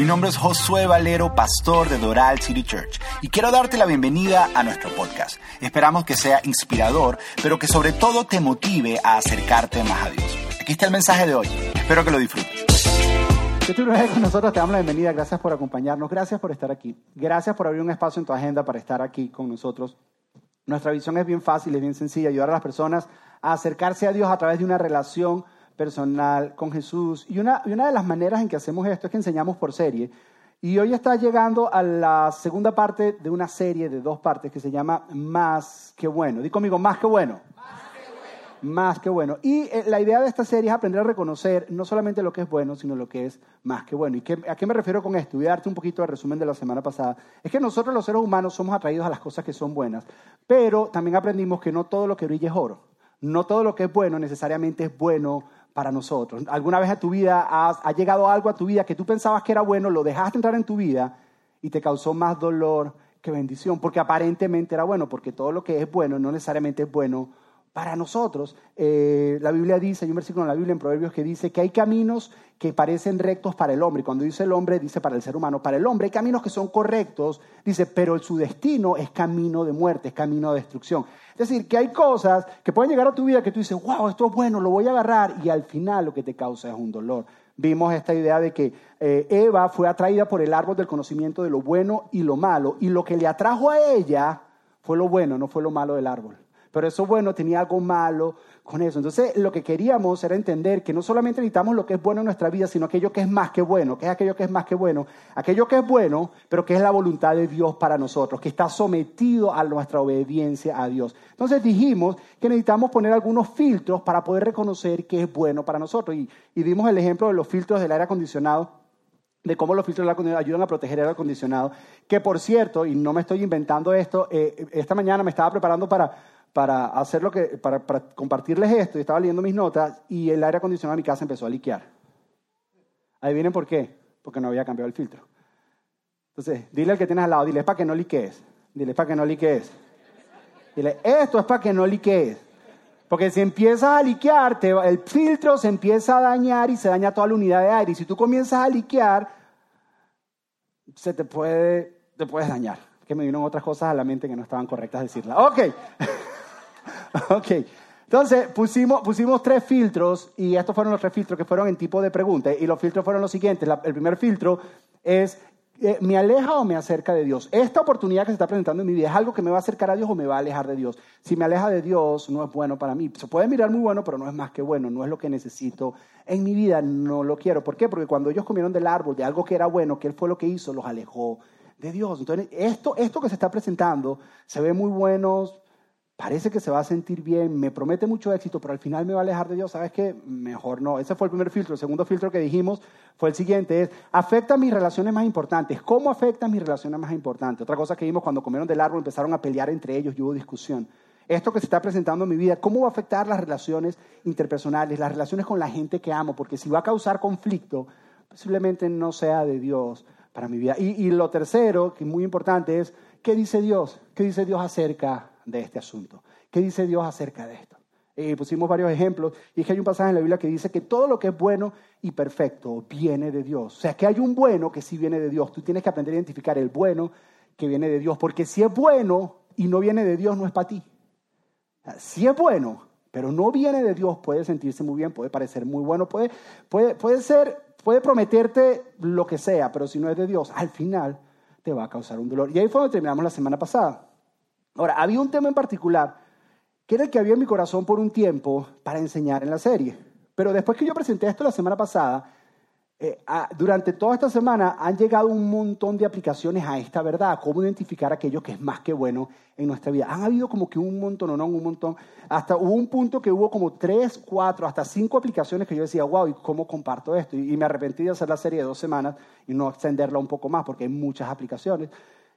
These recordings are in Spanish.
Mi nombre es Josué Valero, pastor de Doral City Church, y quiero darte la bienvenida a nuestro podcast. Esperamos que sea inspirador, pero que sobre todo te motive a acercarte más a Dios. Aquí está el mensaje de hoy. Espero que lo disfrutes. Que tú eres con nosotros, te damos la bienvenida. Gracias por acompañarnos, gracias por estar aquí. Gracias por abrir un espacio en tu agenda para estar aquí con nosotros. Nuestra visión es bien fácil, es bien sencilla, ayudar a las personas a acercarse a Dios a través de una relación personal con Jesús. Y una, y una de las maneras en que hacemos esto es que enseñamos por serie. Y hoy está llegando a la segunda parte de una serie de dos partes que se llama Más que bueno. Di conmigo, más que bueno. Más que bueno. Y eh, la idea de esta serie es aprender a reconocer no solamente lo que es bueno, sino lo que es más que bueno. ¿Y qué, a qué me refiero con esto? Voy a darte un poquito de resumen de la semana pasada. Es que nosotros los seres humanos somos atraídos a las cosas que son buenas, pero también aprendimos que no todo lo que brilla es oro. No todo lo que es bueno necesariamente es bueno para nosotros. ¿Alguna vez a tu vida ha llegado algo a tu vida que tú pensabas que era bueno, lo dejaste entrar en tu vida y te causó más dolor que bendición? Porque aparentemente era bueno, porque todo lo que es bueno no necesariamente es bueno para nosotros. Eh, la Biblia dice, hay un versículo en la Biblia en Proverbios que dice que hay caminos que parecen rectos para el hombre. Y cuando dice el hombre, dice para el ser humano. Para el hombre hay caminos que son correctos, dice, pero su destino es camino de muerte, es camino de destrucción. Es decir, que hay cosas que pueden llegar a tu vida que tú dices, wow, esto es bueno, lo voy a agarrar, y al final lo que te causa es un dolor. Vimos esta idea de que eh, Eva fue atraída por el árbol del conocimiento de lo bueno y lo malo, y lo que le atrajo a ella fue lo bueno, no fue lo malo del árbol. Pero eso bueno tenía algo malo con eso. Entonces lo que queríamos era entender que no solamente necesitamos lo que es bueno en nuestra vida, sino aquello que es más que bueno. ¿Qué es aquello que es más que bueno? Aquello que es bueno, pero que es la voluntad de Dios para nosotros, que está sometido a nuestra obediencia a Dios. Entonces dijimos que necesitamos poner algunos filtros para poder reconocer qué es bueno para nosotros. Y, y dimos el ejemplo de los filtros del aire acondicionado de cómo los filtros del aire acondicionado ayudan a proteger el aire acondicionado, que por cierto, y no me estoy inventando esto, eh, esta mañana me estaba preparando para, para, hacer lo que, para, compartirles esto, y estaba leyendo mis notas, y el aire acondicionado de mi casa empezó a liquear. Ahí vienen por qué, porque no había cambiado el filtro. Entonces, dile al que tienes al lado, dile, es para que no liquees, dile, es para que no liquees. Dile, esto es para que no liquees. Porque si empiezas a liquear, el filtro se empieza a dañar y se daña toda la unidad de aire. Y si tú comienzas a liquear, se te puede, te puedes dañar. Que me vinieron otras cosas a la mente que no estaban correctas decirlas. Ok. ok. Entonces pusimos, pusimos tres filtros y estos fueron los tres filtros que fueron en tipo de pregunta. Y los filtros fueron los siguientes. el primer filtro es, eh, ¿me aleja o me acerca de Dios? Esta oportunidad que se está presentando en mi vida es algo que me va a acercar a Dios o me va a alejar de Dios. Si me aleja de Dios, no es bueno para mí. Se puede mirar muy bueno, pero no es más que bueno. No es lo que necesito en mi vida. No lo quiero. ¿Por qué? Porque cuando ellos comieron del árbol, de algo que era bueno, que Él fue lo que hizo, los alejó de Dios. Entonces, esto, esto que se está presentando se ve muy bueno, parece que se va a sentir bien, me promete mucho éxito, pero al final me va a alejar de Dios, ¿sabes qué? Mejor no. Ese fue el primer filtro. El segundo filtro que dijimos fue el siguiente, es, afecta mis relaciones más importantes. ¿Cómo afecta mis relaciones más importantes? Otra cosa que vimos cuando comieron del árbol, empezaron a pelear entre ellos y hubo discusión. Esto que se está presentando en mi vida, ¿cómo va a afectar las relaciones interpersonales, las relaciones con la gente que amo? Porque si va a causar conflicto, posiblemente no sea de Dios para mi vida. Y, y lo tercero, que es muy importante, es, ¿qué dice Dios? ¿Qué dice Dios acerca de este asunto. ¿Qué dice Dios acerca de esto? Eh, pusimos varios ejemplos y es que hay un pasaje en la Biblia que dice que todo lo que es bueno y perfecto viene de Dios. O sea, que hay un bueno que sí viene de Dios. Tú tienes que aprender a identificar el bueno que viene de Dios, porque si es bueno y no viene de Dios, no es para ti. Si es bueno, pero no viene de Dios, puede sentirse muy bien, puede parecer muy bueno, puede, puede, puede ser, puede prometerte lo que sea, pero si no es de Dios, al final te va a causar un dolor. Y ahí fue donde terminamos la semana pasada. Ahora, había un tema en particular que era el que había en mi corazón por un tiempo para enseñar en la serie. Pero después que yo presenté esto la semana pasada, eh, durante toda esta semana han llegado un montón de aplicaciones a esta verdad, cómo identificar aquello que es más que bueno en nuestra vida. Han habido como que un montón, no, un montón. Hasta hubo un punto que hubo como tres, cuatro, hasta cinco aplicaciones que yo decía, wow, ¿y cómo comparto esto? Y, y me arrepentí de hacer la serie de dos semanas y no extenderla un poco más porque hay muchas aplicaciones.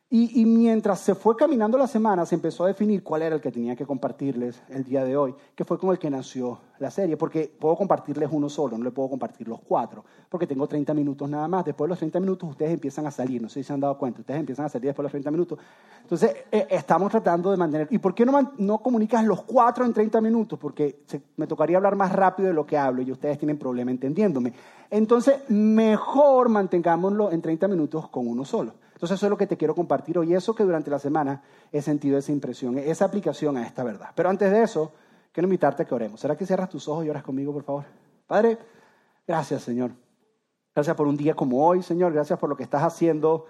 Y, mientras se fue caminando la semana, se empezó a definir cuál era el que tenía que compartirles el día de hoy, que fue con el que nació la serie, porque puedo compartirles uno solo, no le puedo compartir los cuatro, porque tengo 30 minutos nada más. Después de los 30 minutos ustedes empiezan a salir, no sé si se han dado cuenta, ustedes empiezan a salir después de los 30 minutos. Entonces, eh, estamos tratando de mantener... ¿Y por qué no, no comunicas los cuatro en 30 minutos? Porque me tocaría hablar más rápido de lo que hablo y ustedes tienen problema entendiéndome. Entonces, mejor mantengámoslo en 30 minutos con uno solo. Entonces eso es lo que te quiero compartir hoy, eso que durante la semana he sentido esa impresión, esa aplicación a esta verdad. Pero antes de eso, quiero invitarte a que oremos. ¿Será que cierras tus ojos y oras conmigo, por favor? Padre, gracias, Señor. Gracias por un día como hoy, Señor. Gracias por lo que estás haciendo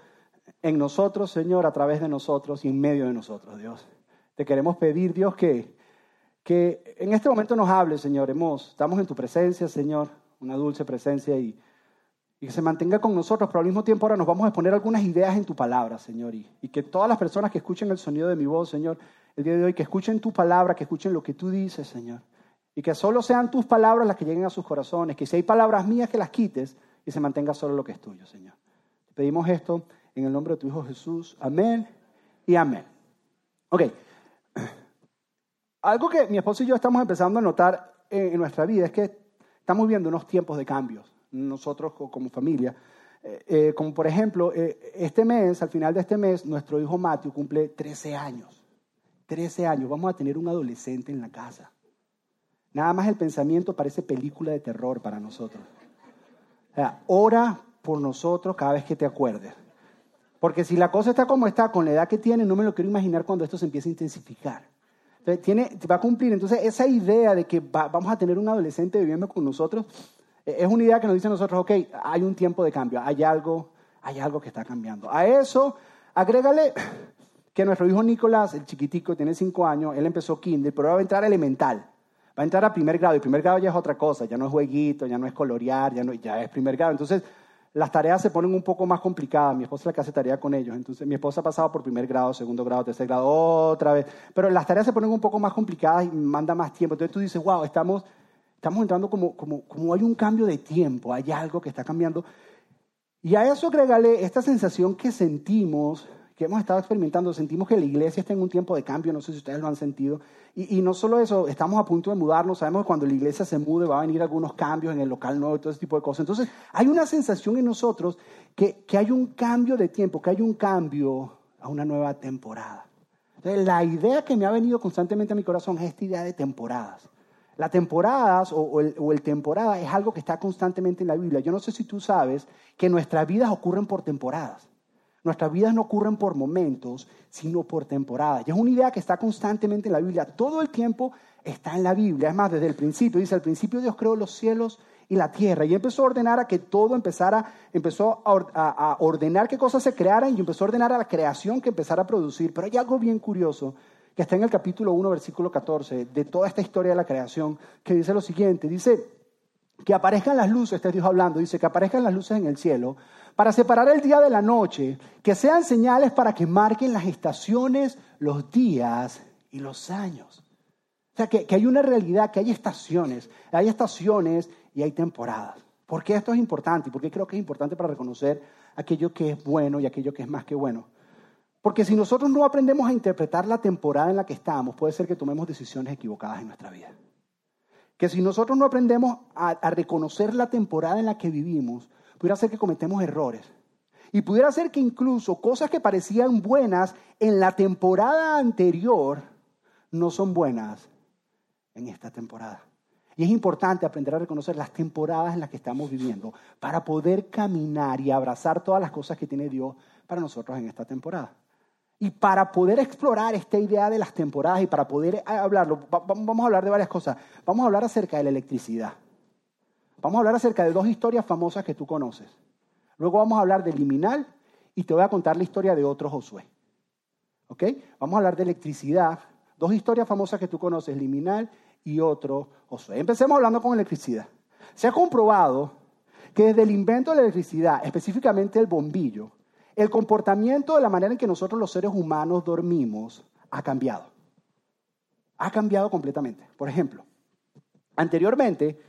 en nosotros, Señor, a través de nosotros y en medio de nosotros, Dios. Te queremos pedir, Dios, que, que en este momento nos hables, Señor. estamos en tu presencia, Señor, una dulce presencia y y que se mantenga con nosotros, pero al mismo tiempo ahora nos vamos a exponer algunas ideas en tu palabra, Señor, y, que todas las personas que escuchen el sonido de mi voz, Señor, el día de hoy, que escuchen tu palabra, que escuchen lo que tú dices, Señor, y que solo sean tus palabras las que lleguen a sus corazones, que si hay palabras mías que las quites y se mantenga solo lo que es tuyo, Señor. Te pedimos esto en el nombre de tu Hijo Jesús. Amén y amén. Ok. Algo que mi esposo y yo estamos empezando a notar en nuestra vida es que estamos viendo unos tiempos de cambios nosotros como familia. Eh, eh, como por ejemplo, eh, este mes, al final de este mes, nuestro hijo Matthew cumple 13 años. 13 años, vamos a tener un adolescente en la casa. Nada más el pensamiento parece película de terror para nosotros. O sea, ora por nosotros cada vez que te acuerdes. Porque si la cosa está como está, con la edad que tiene, no me lo quiero imaginar cuando esto se empiece a intensificar. Entonces, tiene, va a cumplir. Entonces, esa idea de que vamos a tener un adolescente viviendo con nosotros, es una idea que nos dice nosotros, ok, hay un tiempo de cambio, hay algo, hay algo que está cambiando. A eso, agrégale que nuestro hijo Nicolás, el chiquitico, tiene cinco años, él empezó kinder, pero ahora va a entrar elemental. Va a entrar a primer grado, y primer grado ya es otra cosa, ya no es jueguito, ya no es colorear, ya, ya es primer grado. Entonces, las tareas se ponen un poco más complicadas. Mi esposa es la que hace tarea con ellos. Entonces, mi esposa ha pasado por primer grado, segundo grado, tercer grado, otra vez. Pero las tareas se ponen un poco más complicadas y manda más tiempo. Entonces tú dices, wow, estamos Estamos entrando como, como, como hay un cambio de tiempo, hay algo que está cambiando. Y a eso agregale esta sensación que sentimos, que hemos estado experimentando, sentimos que la iglesia está en un tiempo de cambio, no sé si ustedes lo han sentido. Y, y, no solo eso, estamos a punto de mudarnos, sabemos que cuando la iglesia se mude va a venir algunos cambios en el local nuevo y todo ese tipo de cosas. Entonces, hay una sensación en nosotros que, que hay un cambio de tiempo, que hay un cambio a una nueva temporada. Entonces, la idea que me ha venido constantemente a mi corazón es esta idea de temporadas. La temporadas o, el, temporada es algo que está constantemente en la Biblia. Yo no sé si tú sabes que nuestras vidas ocurren por temporadas. Nuestras vidas no ocurren por momentos, sino por temporadas. Y es una idea que está constantemente en la Biblia. Todo el tiempo está en la Biblia. Es más, desde el principio. Dice, al principio Dios creó los cielos y la tierra. Y empezó a ordenar a que todo empezara, empezó a, a ordenar que cosas se crearan y empezó a ordenar a la creación que empezara a producir. Pero hay algo bien curioso que está en el capítulo 1, versículo 14, de toda esta historia de la creación, que dice lo siguiente, dice que aparezcan las luces, este Dios hablando, dice que aparezcan las luces en el cielo para separar el día de la noche, que sean señales para que marquen las estaciones, los días y los años. O sea, que, que hay una realidad, que hay estaciones, hay estaciones y hay temporadas. ¿Por qué esto es importante? ¿Y por qué creo que es importante para reconocer aquello que es bueno y aquello que es más que bueno? Porque si nosotros no aprendemos a interpretar la temporada en la que estamos, puede ser que tomemos decisiones equivocadas en nuestra vida. Que si nosotros no aprendemos a, reconocer la temporada en la que vivimos, pudiera ser que cometemos errores. Y pudiera ser que incluso cosas que parecían buenas en la temporada anterior no son buenas en esta temporada. Y es importante aprender a reconocer las temporadas en las que estamos viviendo para poder caminar y abrazar todas las cosas que tiene Dios para nosotros en esta temporada. Y para poder explorar esta idea de las temporadas y para poder hablarlo, vamos a hablar de varias cosas. Vamos a hablar acerca de la electricidad. Vamos a hablar acerca de dos historias famosas que tú conoces. Luego vamos a hablar del liminal y te voy a contar la historia de otro Josué. ¿Ok? Vamos a hablar de electricidad. Dos historias famosas que tú conoces, liminal y otro Josué. Empecemos hablando con electricidad. Se ha comprobado que desde el invento de la electricidad, específicamente el bombillo, el comportamiento de la manera en que nosotros los seres humanos dormimos ha cambiado. Ha cambiado completamente. Por ejemplo, anteriormente,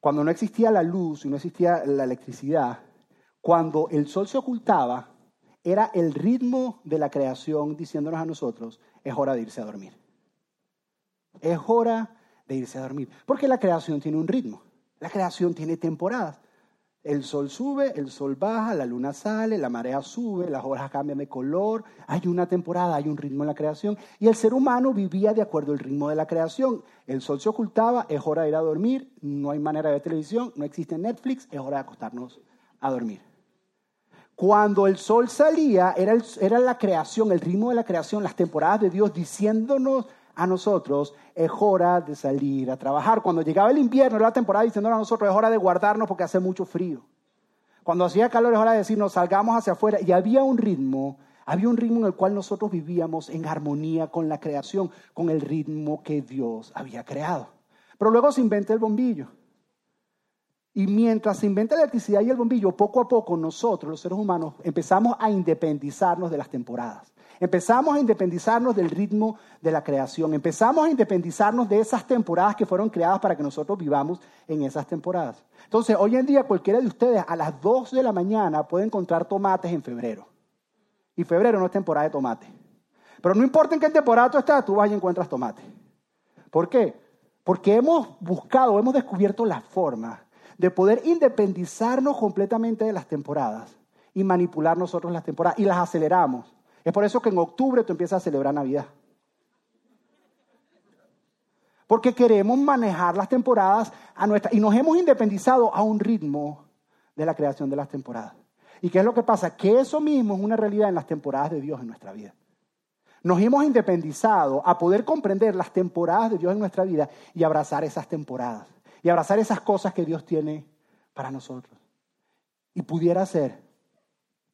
cuando no existía la luz y no existía la electricidad, cuando el sol se ocultaba, era el ritmo de la creación diciéndonos a nosotros, es hora de irse a dormir. Es hora de irse a dormir. Porque la creación tiene un ritmo. La creación tiene temporadas. El sol sube, el sol baja, la luna sale, la marea sube, las horas cambian de color. Hay una temporada, hay un ritmo en la creación. Y el ser humano vivía de acuerdo al ritmo de la creación. El sol se ocultaba, es hora de ir a dormir, no hay manera de ver televisión, no existe Netflix, es hora de acostarnos a dormir. Cuando el sol salía, era, era la creación, el ritmo de la creación, las temporadas de Dios diciéndonos a nosotros, es hora de salir a trabajar. Cuando llegaba el invierno, era la temporada diciéndonos a nosotros, es hora de guardarnos porque hace mucho frío. Cuando hacía calor, es hora de decirnos, salgamos hacia afuera. Y había un ritmo, había un ritmo en el cual nosotros vivíamos en armonía con la creación, con el ritmo que Dios había creado. Pero luego se inventa el bombillo. Y mientras se inventa la electricidad y el bombillo, poco a poco nosotros, los seres humanos, empezamos a independizarnos de las temporadas. Empezamos a independizarnos del ritmo de la creación. Empezamos a independizarnos de esas temporadas que fueron creadas para que nosotros vivamos en esas temporadas. Entonces, hoy en día cualquiera de ustedes a las 2 de la mañana puede encontrar tomates en febrero. Y febrero no es temporada de tomate. Pero no importa en qué temporada tú estás, tú vas y encuentras tomate. ¿Por qué? Porque hemos buscado, hemos descubierto la forma de poder independizarnos completamente de las temporadas y manipular nosotros las temporadas y las aceleramos. Es por eso que en octubre tú empiezas a celebrar Navidad. Porque queremos manejar las temporadas a nuestra y nos hemos independizado a un ritmo de la creación de las temporadas. ¿Y qué es lo que pasa? Que eso mismo es una realidad en las temporadas de Dios en nuestra vida. Nos hemos independizado a poder comprender las temporadas de Dios en nuestra vida y abrazar esas temporadas y abrazar esas cosas que Dios tiene para nosotros. Y pudiera ser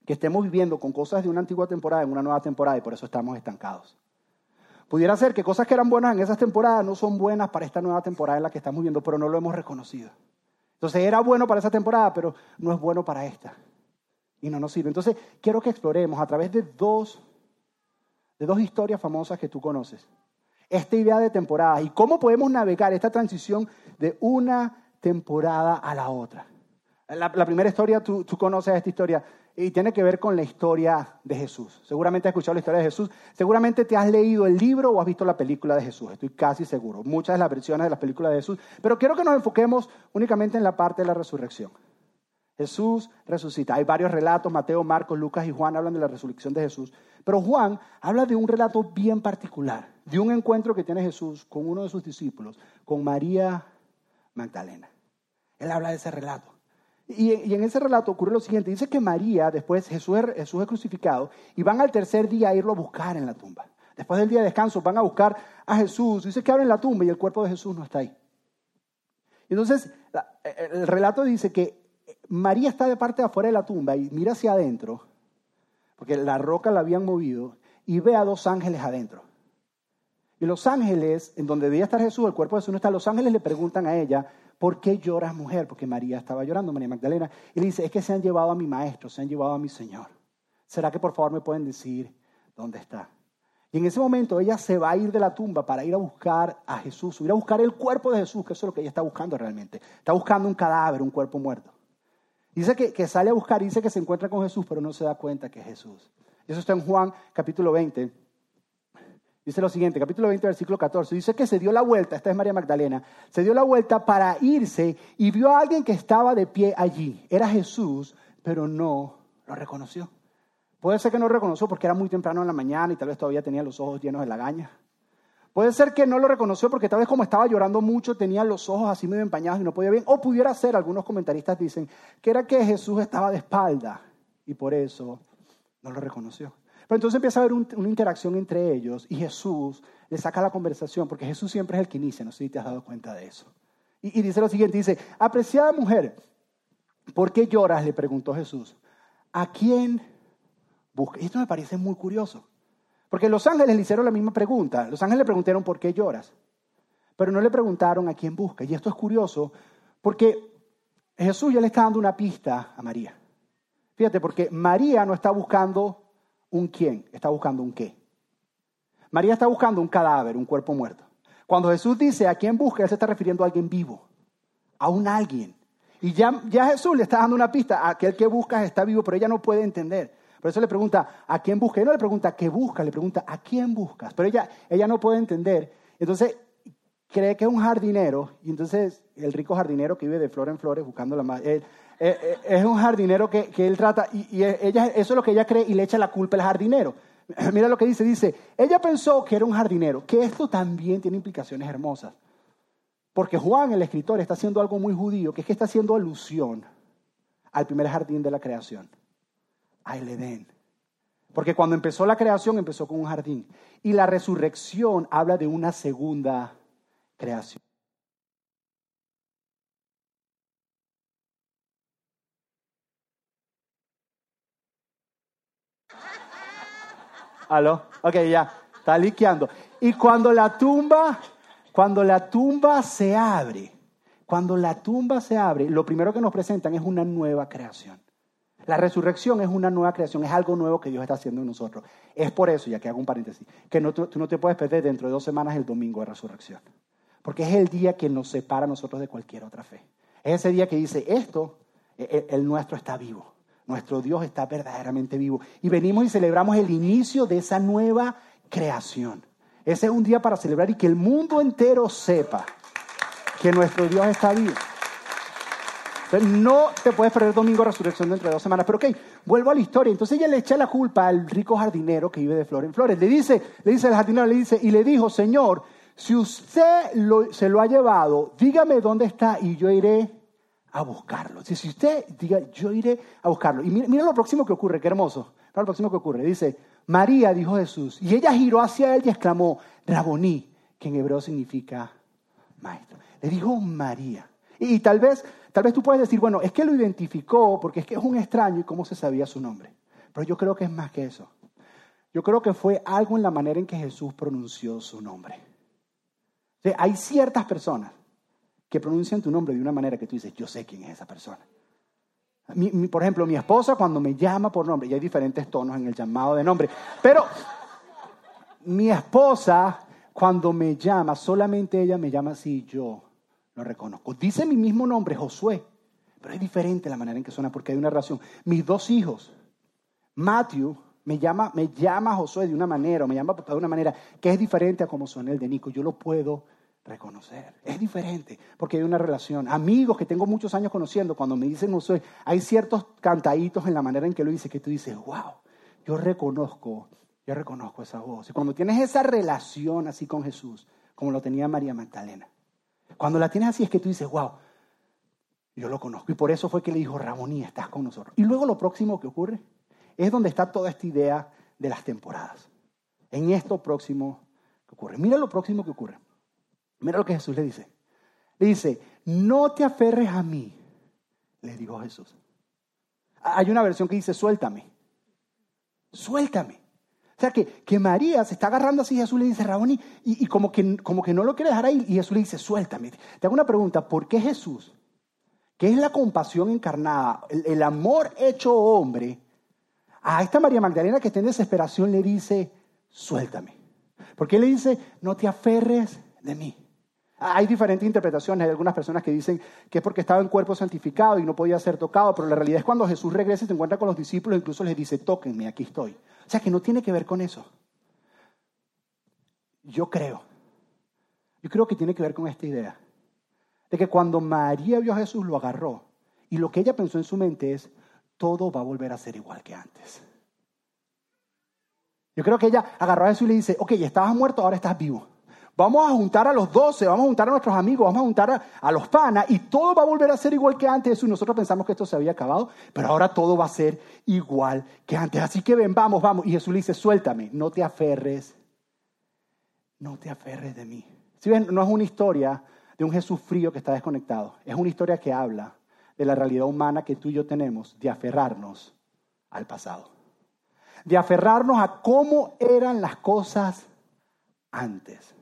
que estemos viviendo con cosas de una antigua temporada en una nueva temporada y por eso estamos estancados. Pudiera ser que cosas que eran buenas en esas temporadas no son buenas para esta nueva temporada en la que estamos viviendo, pero no lo hemos reconocido. Entonces era bueno para esa temporada, pero no es bueno para esta. Y no nos sirve. Entonces quiero que exploremos a través de dos, de dos historias famosas que tú conoces esta idea de temporada y cómo podemos navegar esta transición de una temporada a la otra. La, primera historia, tú, tú, conoces esta historia y tiene que ver con la historia de Jesús. Seguramente has escuchado la historia de Jesús, seguramente te has leído el libro o has visto la película de Jesús, estoy casi seguro, muchas de las versiones de las películas de Jesús, pero quiero que nos enfoquemos únicamente en la parte de la resurrección. Jesús resucita. Hay varios relatos, Mateo, Marcos, Lucas y Juan hablan de la resurrección de Jesús. Pero Juan habla de un relato bien particular, de un encuentro que tiene Jesús con uno de sus discípulos, con María Magdalena. Él habla de ese relato. Y, en ese relato ocurre lo siguiente. Dice que María, después Jesús, Jesús es crucificado, y van al tercer día a irlo a buscar en la tumba. Después del día de descanso van a buscar a Jesús. Dice que abren la tumba y el cuerpo de Jesús no está ahí. Entonces, el relato dice que María está de parte de afuera de la tumba y mira hacia adentro, porque la roca la habían movido, y ve a dos ángeles adentro. Y los ángeles, en donde debía estar Jesús, el cuerpo de Jesús no está, los ángeles le preguntan a ella, ¿por qué lloras mujer? Porque María estaba llorando, María Magdalena. Y le dice, es que se han llevado a mi maestro, se han llevado a mi Señor. ¿Será que por favor me pueden decir dónde está? Y en ese momento ella se va a ir de la tumba para ir a buscar a Jesús, ir a buscar el cuerpo de Jesús, que eso es lo que ella está buscando realmente. Está buscando un cadáver, un cuerpo muerto. Dice que, sale a buscar, dice que se encuentra con Jesús, pero no se da cuenta que es Jesús. Eso está en Juan capítulo 20. Dice lo siguiente, capítulo 20, versículo 14. Dice que se dio la vuelta, esta es María Magdalena, se dio la vuelta para irse y vio a alguien que estaba de pie allí. Era Jesús, pero no lo reconoció. Puede ser que no lo reconoció porque era muy temprano en la mañana y tal vez todavía tenía los ojos llenos de lagaña. Puede ser que no lo reconoció porque tal vez como estaba llorando mucho tenía los ojos así medio empañados y no podía ver. O pudiera ser, algunos comentaristas dicen, que era que Jesús estaba de espalda y por eso no lo reconoció. Pero entonces empieza a haber una interacción entre ellos y Jesús le saca la conversación porque Jesús siempre es el que inicia, no sé si te has dado cuenta de eso. Y, dice lo siguiente, dice, apreciada mujer, ¿por qué lloras? Le preguntó Jesús. ¿A quién busca? Y esto me parece muy curioso. Porque los ángeles le hicieron la misma pregunta. Los ángeles le preguntaron por qué lloras. Pero no le preguntaron a quién busca. Y esto es curioso porque Jesús ya le está dando una pista a María. Fíjate, porque María no está buscando un quién, está buscando un qué. María está buscando un cadáver, un cuerpo muerto. Cuando Jesús dice a quién busca, él se está refiriendo a alguien vivo, a un alguien. Y ya, Jesús le está dando una pista, aquel que busca está vivo, pero ella no puede entender. Por eso le pregunta, ¿a quién busca? Y no le pregunta, ¿qué busca? Le pregunta, ¿a quién buscas? Pero ella, ella no puede entender. Entonces, cree que es un jardinero. Y entonces, el rico jardinero que vive de flor en flores buscando la madre. Eh, eh, es un jardinero que, él trata. Y, y, ella, eso es lo que ella cree y le echa la culpa al jardinero. Mira lo que dice. Dice, ella pensó que era un jardinero. Que esto también tiene implicaciones hermosas. Porque Juan, el escritor, está haciendo algo muy judío, que es que está haciendo alusión al primer jardín de la creación al Edén. Porque cuando empezó la creación empezó con un jardín. Y la resurrección habla de una segunda creación. ¿Aló? Ok, ya. Está liqueando. Y cuando la tumba, cuando la tumba se abre, cuando la tumba se abre, lo primero que nos presentan es una nueva creación. La resurrección es una nueva creación, es algo nuevo que Dios está haciendo en nosotros. Es por eso, ya que hago un paréntesis, que no, tú no te puedes perder dentro de dos semanas el domingo de resurrección. Porque es el día que nos separa a nosotros de cualquier otra fe. Es ese día que dice, esto, el, el nuestro está vivo. Nuestro Dios está verdaderamente vivo. Y venimos y celebramos el inicio de esa nueva creación. Ese es un día para celebrar y que el mundo entero sepa que nuestro Dios está vivo. Entonces, no te puedes perder domingo resurrección dentro de dos semanas. Pero ok, vuelvo a la historia. Entonces ella le echa la culpa al rico jardinero que vive de flor en flores. Le dice, le dice al jardinero, le dice, y le dijo, Señor, si usted se lo ha llevado, dígame dónde está y yo iré a buscarlo. Si, usted diga, yo iré a buscarlo. Y mira, lo próximo que ocurre, qué hermoso. Mira lo próximo que ocurre. Dice, María, dijo Jesús. Y ella giró hacia él y exclamó, Raboní, que en hebreo significa maestro. Le dijo María. Y, tal vez, tal vez tú puedes decir, bueno, es que lo identificó porque es que es un extraño y cómo se sabía su nombre. Pero yo creo que es más que eso. Yo creo que fue algo en la manera en que Jesús pronunció su nombre. hay ciertas personas que pronuncian tu nombre de una manera que tú dices, yo sé quién es esa persona. por ejemplo, mi esposa cuando me llama por nombre, y hay diferentes tonos en el llamado de nombre, pero mi esposa cuando me llama, solamente ella me llama así, yo lo reconozco. Dice mi mismo nombre, Josué, pero es diferente la manera en que suena porque hay una relación. Mis dos hijos, Matthew, me llama, me llama Josué de una manera, o me llama de una manera que es diferente a como suena el de Nico. Yo lo puedo reconocer. Es diferente porque hay una relación. Amigos que tengo muchos años conociendo, cuando me dicen Josué, hay ciertos cantaditos en la manera en que lo dice que tú dices, wow, yo reconozco, yo reconozco esa voz. Y cuando tienes esa relación así con Jesús, como lo tenía María Magdalena, cuando la tienes así es que tú dices, wow, yo lo conozco. Y por eso fue que le dijo, Ramonía, estás con nosotros. Y luego lo próximo que ocurre es donde está toda esta idea de las temporadas. En esto próximo que ocurre. Mira lo próximo que ocurre. Mira lo que Jesús le dice. Le dice, no te aferres a mí, le dijo Jesús. Hay una versión que dice, suéltame. Suéltame. O sea, que, que, María se está agarrando así, Jesús le dice, Raboni, y, como, que, como que no lo quiere dejar ahí, y Jesús le dice, suéltame. Te hago una pregunta, ¿por qué Jesús, que es la compasión encarnada, el, el amor hecho hombre, a esta María Magdalena que está en desesperación le dice, suéltame? ¿Por qué le dice, no te aferres de mí? Hay diferentes interpretaciones. Hay algunas personas que dicen que es porque estaba en cuerpo santificado y no podía ser tocado, pero la realidad es cuando Jesús regresa y se encuentra con los discípulos, incluso les dice, tóquenme, aquí estoy. O sea que no tiene que ver con eso. Yo creo, yo creo que tiene que ver con esta idea, de que cuando María vio a Jesús lo agarró y lo que ella pensó en su mente es, todo va a volver a ser igual que antes. Yo creo que ella agarró a Jesús y le dice, ok, estabas muerto, ahora estás vivo. Vamos a juntar a los doce, vamos a juntar a nuestros amigos, vamos a juntar a, los panas y todo va a volver a ser igual que antes. Y nosotros pensamos que esto se había acabado, pero ahora todo va a ser igual que antes. Así que ven, vamos, vamos. Y Jesús le dice, suéltame, no te aferres, no te aferres de mí. Si ven, no es una historia de un Jesús frío que está desconectado, es una historia que habla de la realidad humana que tú y yo tenemos de aferrarnos al pasado, de aferrarnos a cómo eran las cosas antes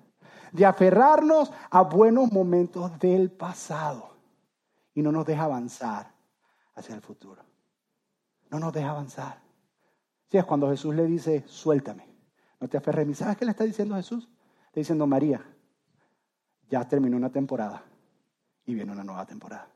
de aferrarnos a buenos momentos del pasado y no nos deja avanzar hacia el futuro. No nos deja avanzar. Si es cuando Jesús le dice, suéltame, no te aferres a. ¿Sabes qué le está diciendo Jesús? Está diciendo, María, ya terminó una temporada y viene una nueva temporada.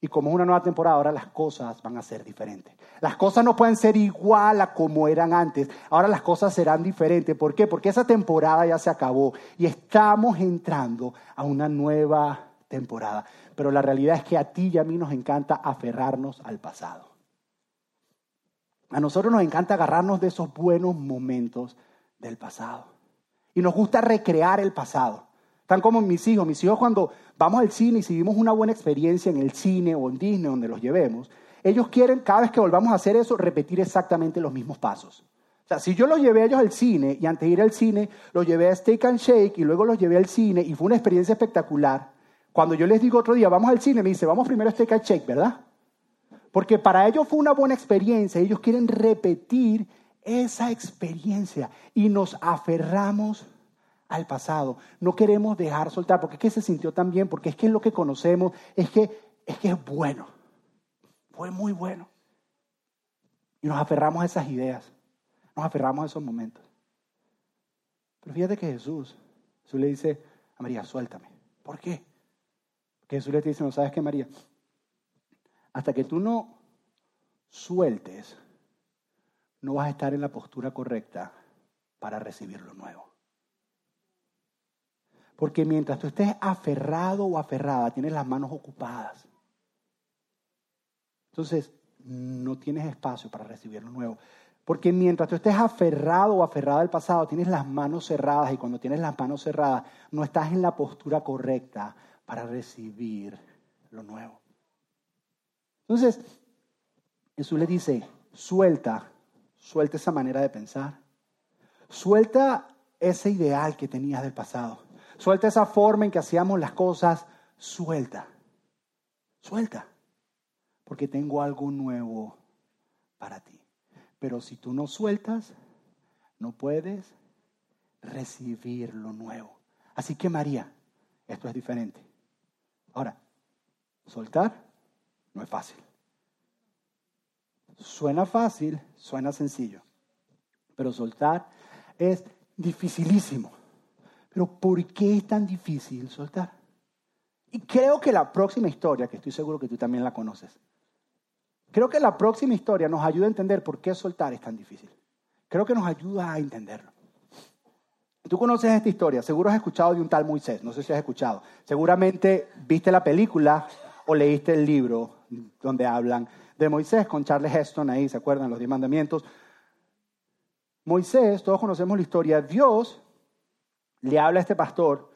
Y como es una nueva temporada, ahora las cosas van a ser diferentes. Las cosas no pueden ser igual a como eran antes. Ahora las cosas serán diferentes. ¿Por qué? Porque esa temporada ya se acabó y estamos entrando a una nueva temporada. Pero la realidad es que a ti y a mí nos encanta aferrarnos al pasado. A nosotros nos encanta agarrarnos de esos buenos momentos del pasado. Y nos gusta recrear el pasado. Tan como mis hijos. Mis hijos cuando vamos al cine y si vimos una buena experiencia en el cine o en Disney, donde los llevemos, ellos quieren, cada vez que volvamos a hacer eso, repetir exactamente los mismos pasos. O sea, si yo los llevé a ellos al cine y antes de ir al cine los llevé a Steak and Shake y luego los llevé al cine y fue una experiencia espectacular, cuando yo les digo otro día, vamos al cine, me dice, vamos primero a Steak and Shake, ¿verdad? Porque para ellos fue una buena experiencia, ellos quieren repetir esa experiencia y nos aferramos al pasado. No queremos dejar soltar, porque es que se sintió tan bien, porque es que es lo que conocemos, es que es, que es bueno. Fue muy bueno. Y nos aferramos a esas ideas, nos aferramos a esos momentos. Pero fíjate que Jesús, Jesús le dice a María, suéltame. ¿Por qué? Porque Jesús le dice, no sabes qué, María, hasta que tú no sueltes, no vas a estar en la postura correcta para recibir lo nuevo. Porque mientras tú estés aferrado o aferrada, tienes las manos ocupadas. Entonces, no tienes espacio para recibir lo nuevo. Porque mientras tú estés aferrado o aferrada al pasado, tienes las manos cerradas y cuando tienes las manos cerradas, no estás en la postura correcta para recibir lo nuevo. Entonces, Jesús le dice, suelta, suelta esa manera de pensar, suelta ese ideal que tenías del pasado. Suelta esa forma en que hacíamos las cosas. Suelta. Suelta. Porque tengo algo nuevo para ti. Pero si tú no sueltas, no puedes recibir lo nuevo. Así que María, esto es diferente. Ahora, soltar no es fácil. Suena fácil, suena sencillo. Pero soltar es dificilísimo. Pero ¿por qué es tan difícil soltar? Y creo que la próxima historia, que estoy seguro que tú también la conoces, creo que la próxima historia nos ayuda a entender por qué soltar es tan difícil. Creo que nos ayuda a entenderlo. Tú conoces esta historia, seguro has escuchado de un tal Moisés, no sé si has escuchado. Seguramente viste la película o leíste el libro donde hablan de Moisés con Charles Heston ahí, ¿se acuerdan? Los diez mandamientos. Moisés, todos conocemos la historia, Dios le habla a este pastor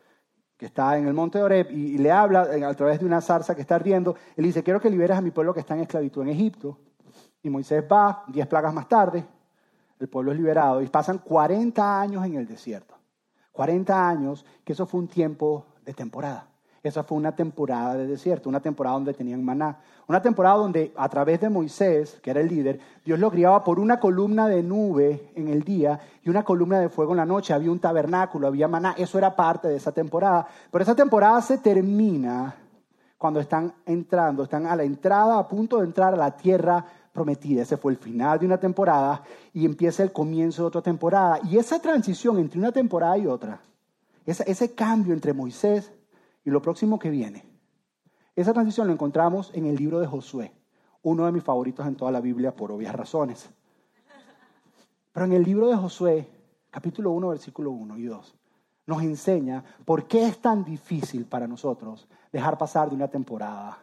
que está en el monte de Oreb y, le habla a través de una zarza que está ardiendo. Él dice, quiero que liberes a mi pueblo que está en esclavitud en Egipto. Y Moisés va, diez plagas más tarde, el pueblo es liberado y pasan 40 años en el desierto. 40 años, que eso fue un tiempo de temporada. Esa fue una temporada de desierto, una temporada donde tenían maná, una temporada donde a través de Moisés, que era el líder, Dios lo criaba por una columna de nube en el día y una columna de fuego en la noche. Había un tabernáculo, había maná, eso era parte de esa temporada. Pero esa temporada se termina cuando están entrando, están a la entrada, a punto de entrar a la tierra prometida. Ese fue el final de una temporada y empieza el comienzo de otra temporada. Y esa transición entre una temporada y otra, ese, ese cambio entre Moisés y lo próximo que viene. Esa transición lo encontramos en el libro de Josué, uno de mis favoritos en toda la Biblia por obvias razones. Pero en el libro de Josué, capítulo 1, versículo 1 y 2, nos enseña por qué es tan difícil para nosotros dejar pasar de una temporada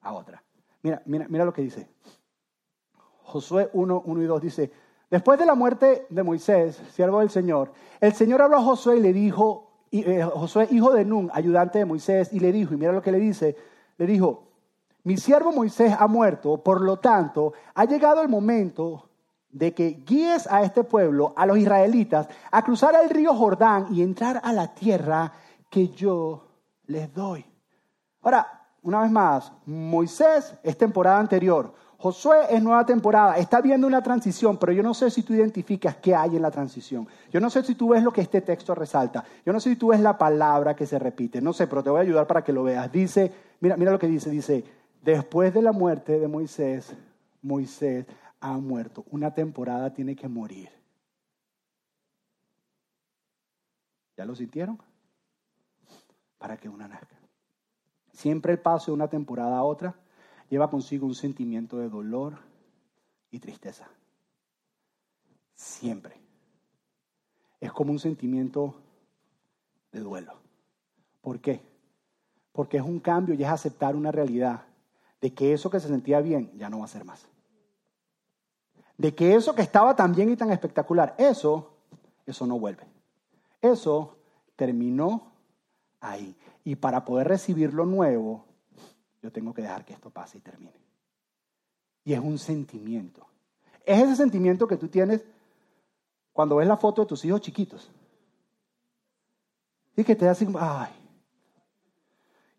a otra. Mira, mira, mira lo que dice. Josué 1, 1 y 2 dice, después de la muerte de Moisés, siervo del Señor, el Señor habló a Josué y le dijo, eh, Josué, hijo de Nun, ayudante de Moisés, y le dijo, y mira lo que le dice, le dijo, mi siervo Moisés ha muerto, por lo tanto, ha llegado el momento de que guíes a este pueblo, a los israelitas, a cruzar el río Jordán y entrar a la tierra que yo les doy. Ahora, una vez más, Moisés es temporada anterior, Josué es nueva temporada, está viendo una transición, pero yo no sé si tú identificas qué hay en la transición. Yo no sé si tú ves lo que este texto resalta. Yo no sé si tú ves la palabra que se repite. No sé, pero te voy a ayudar para que lo veas. Dice, mira, mira lo que dice, dice, después de la muerte de Moisés, Moisés ha muerto. Una temporada tiene que morir. ¿Ya lo sintieron? Para que una nazca. Siempre el paso de una temporada a otra lleva consigo un sentimiento de dolor y tristeza. Siempre. Es como un sentimiento de duelo. ¿Por qué? Porque es un cambio y es aceptar una realidad de que eso que se sentía bien ya no va a ser más. De que eso que estaba tan bien y tan espectacular, eso, eso no vuelve. Eso terminó ahí. Y para poder recibir lo nuevo, yo tengo que dejar que esto pase y termine. Y es un sentimiento. Es ese sentimiento que tú tienes cuando ves la foto de tus hijos chiquitos. Y que te da así, ay.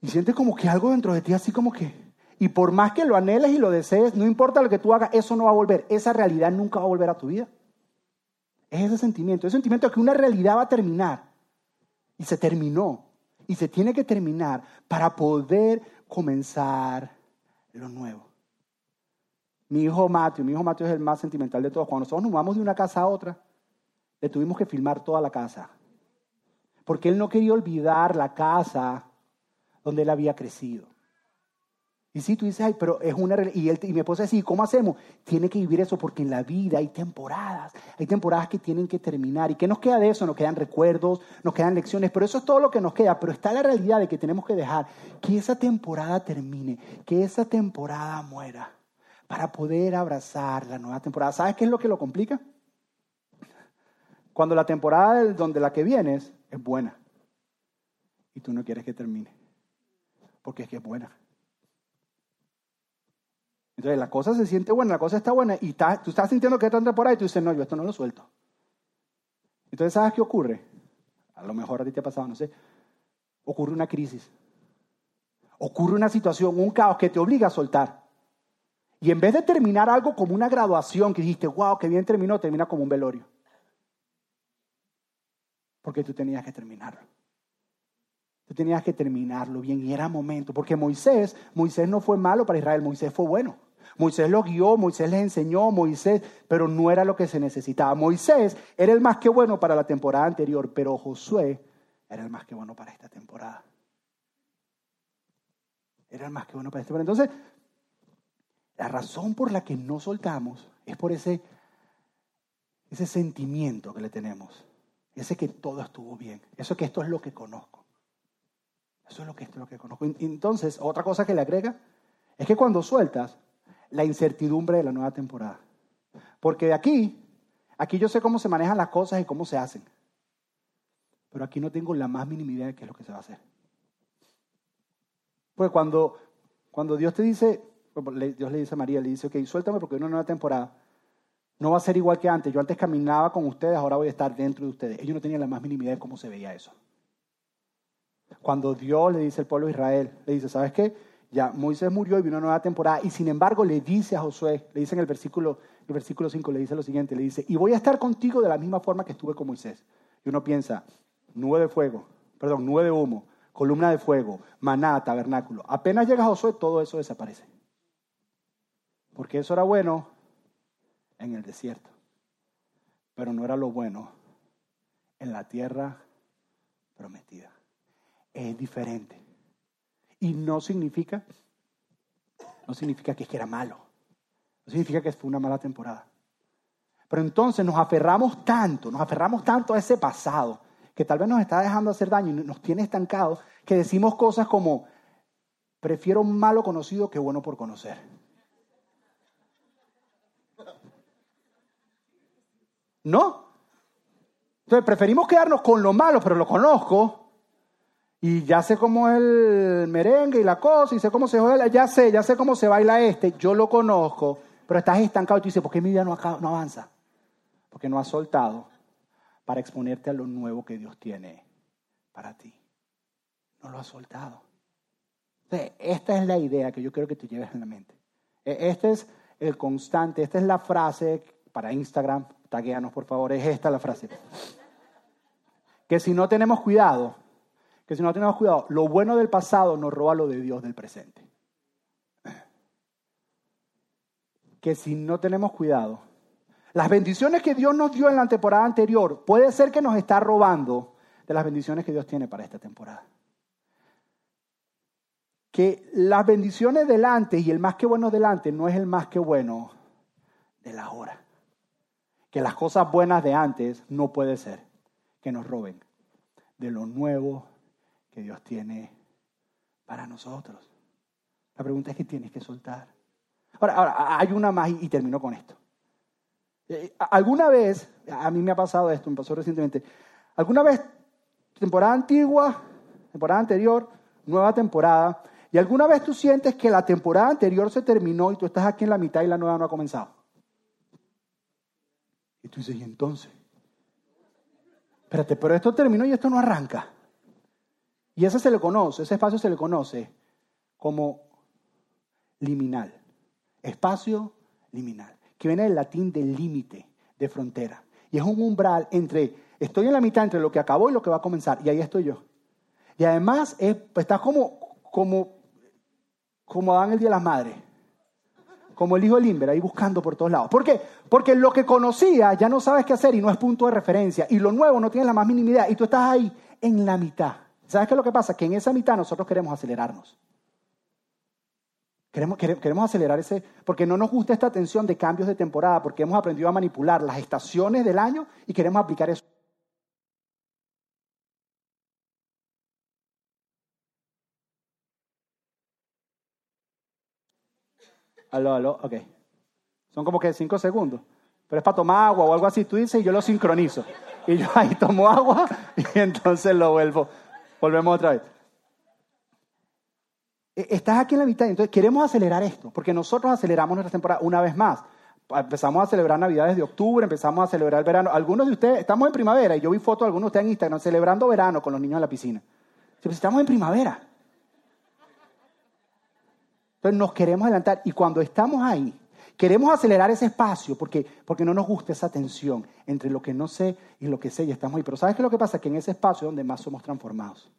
Y sientes como que algo dentro de ti, así como que. Y por más que lo anheles y lo desees, no importa lo que tú hagas, eso no va a volver. Esa realidad nunca va a volver a tu vida. Es ese sentimiento, ese sentimiento de que una realidad va a terminar. Y se terminó. Y se tiene que terminar para poder comenzar lo nuevo. Mi hijo Mateo, mi hijo Mateo es el más sentimental de todos. Cuando nosotros nos vamos de una casa a otra, le tuvimos que filmar toda la casa. Porque él no quería olvidar la casa donde él había crecido. Y si tú dices, ay, pero es una... Y, él, y mi esposa dice, ¿cómo hacemos? Tiene que vivir eso porque en la vida hay temporadas. Hay temporadas que tienen que terminar. ¿Y qué nos queda de eso? Nos quedan recuerdos, nos quedan lecciones, pero eso es todo lo que nos queda. Pero está la realidad de que tenemos que dejar que esa temporada termine, que esa temporada muera, para poder abrazar la nueva temporada. ¿Sabes qué es lo que lo complica? Cuando la temporada donde la que vienes es buena y tú no quieres que termine, porque es que es buena. Entonces la cosa se siente buena, la cosa está buena y tú estás sintiendo que está por ahí y tú dices, no, yo esto no lo suelto. Entonces, ¿sabes qué ocurre? A lo mejor a ti te ha pasado, no sé. Ocurre una crisis. Ocurre una situación, un caos que te obliga a soltar. Y en vez de terminar algo como una graduación, que dijiste, wow, qué bien terminó, termina como un velorio. Porque tú tenías que terminarlo. Tú tenías que terminarlo bien y era momento. Porque Moisés, Moisés no fue malo para Israel, Moisés fue bueno. Moisés lo guió, Moisés les enseñó, Moisés, pero no era lo que se necesitaba. Moisés era el más que bueno para la temporada anterior, pero Josué era el más que bueno para esta temporada. Era el más que bueno para esta temporada. Entonces, la razón por la que no soltamos es por ese, ese sentimiento que le tenemos. Ese que todo estuvo bien. Eso que esto es lo que conozco. Eso es lo que, esto es lo que conozco. Entonces, otra cosa que le agrega es que cuando sueltas, la incertidumbre de la nueva temporada. Porque de aquí, aquí yo sé cómo se manejan las cosas y cómo se hacen. Pero aquí no tengo la más mínima idea de qué es lo que se va a hacer. Pues cuando, cuando Dios te dice, Dios le dice a María, le dice, ok, suéltame porque hay una nueva temporada. No va a ser igual que antes. Yo antes caminaba con ustedes, ahora voy a estar dentro de ustedes. Ellos no tenían la más mínima idea de cómo se veía eso. Cuando Dios le dice al pueblo de Israel, le dice, ¿sabes qué? Ya Moisés murió y vino una nueva temporada y sin embargo le dice a Josué, le dice en el versículo, el versículo 5, le dice lo siguiente, le dice, y voy a estar contigo de la misma forma que estuve con Moisés. Y uno piensa, nube de fuego, perdón, nube de humo, columna de fuego, maná, tabernáculo. Apenas llega Josué, todo eso desaparece. Porque eso era bueno en el desierto, pero no era lo bueno en la tierra prometida. Es diferente. Y no significa, no significa que, es que era malo. No significa que fue una mala temporada. Pero entonces nos aferramos tanto, nos aferramos tanto a ese pasado, que tal vez nos está dejando hacer daño y nos tiene estancados, que decimos cosas como, prefiero un malo conocido que bueno por conocer. ¿No? Entonces preferimos quedarnos con lo malo, pero lo conozco, y ya sé cómo es el merengue y la cosa, y sé cómo se juega, ya sé, ya sé cómo se baila este, yo lo conozco, pero estás estancado y tú dices, ¿por qué mi vida no, avanza? Porque no has soltado para exponerte a lo nuevo que Dios tiene para ti. No lo has soltado. esta es la idea que yo quiero que te lleves en la mente. E, este es el constante, esta es la frase para Instagram, tagueanos por favor, es esta la frase. Que si no tenemos cuidado, que si no tenemos cuidado, lo bueno del pasado nos roba lo de Dios del presente. Que si no tenemos cuidado, las bendiciones que Dios nos dio en la temporada anterior, puede ser que nos está robando de las bendiciones que Dios tiene para esta temporada. que las bendiciones delante y el más que bueno delante no es el más que bueno de la hora. Que las cosas buenas de antes no puede ser que nos roben de lo nuevo que Dios tiene para nosotros. La pregunta es que tienes que soltar. Ahora, ahora hay una más y, termino con esto. Eh, ¿Alguna vez, a mí me ha pasado esto, me pasó recientemente, alguna vez, temporada antigua, temporada anterior, nueva temporada, y alguna vez tú sientes que la temporada anterior se terminó y tú estás aquí en la mitad y la nueva no ha comenzado? Y tú dices, ¿y entonces? Espérate, pero esto terminó y esto no arranca. Y ese se le conoce, ese espacio se le conoce como liminal. Espacio liminal, que viene del latín del límite, de frontera. Y es un umbral entre, estoy en la mitad entre lo que acabó y lo que va a comenzar, y ahí estoy yo. Y además es, como, como, como Dan el Día de las Madres, como el hijo de Limber, ahí buscando por todos lados. ¿Por qué? Porque lo que conocía ya no sabes qué hacer y no es punto de referencia, y lo nuevo no tienes la más mínima idea, y tú estás ahí en la mitad. ¿Sabes qué es lo que pasa? Que en esa mitad nosotros queremos acelerarnos. Queremos, queremos, acelerar ese, porque no nos gusta esta tensión de cambios de temporada, porque hemos aprendido a manipular las estaciones del año y queremos aplicar eso. Aló, aló, ok. Son como que cinco segundos. Pero es para tomar agua o algo así, tú dices, y yo lo sincronizo. Y yo ahí tomo agua y entonces lo vuelvo. Volvemos otra vez. E, estás aquí en la mitad, entonces queremos acelerar esto, porque nosotros aceleramos nuestra temporada una vez más. Empezamos a celebrar Navidades de octubre, empezamos a celebrar el verano. Algunos de ustedes, estamos en primavera, y yo vi fotos de algunos de ustedes en Instagram celebrando verano con los niños en la piscina. Pues estamos en primavera. Entonces nos queremos adelantar, y cuando estamos ahí, queremos acelerar ese espacio, porque, porque no nos gusta esa tensión entre lo que no sé y lo que sé, y estamos ahí. Pero ¿sabes qué es lo que pasa? Que en ese espacio es donde más somos transformados.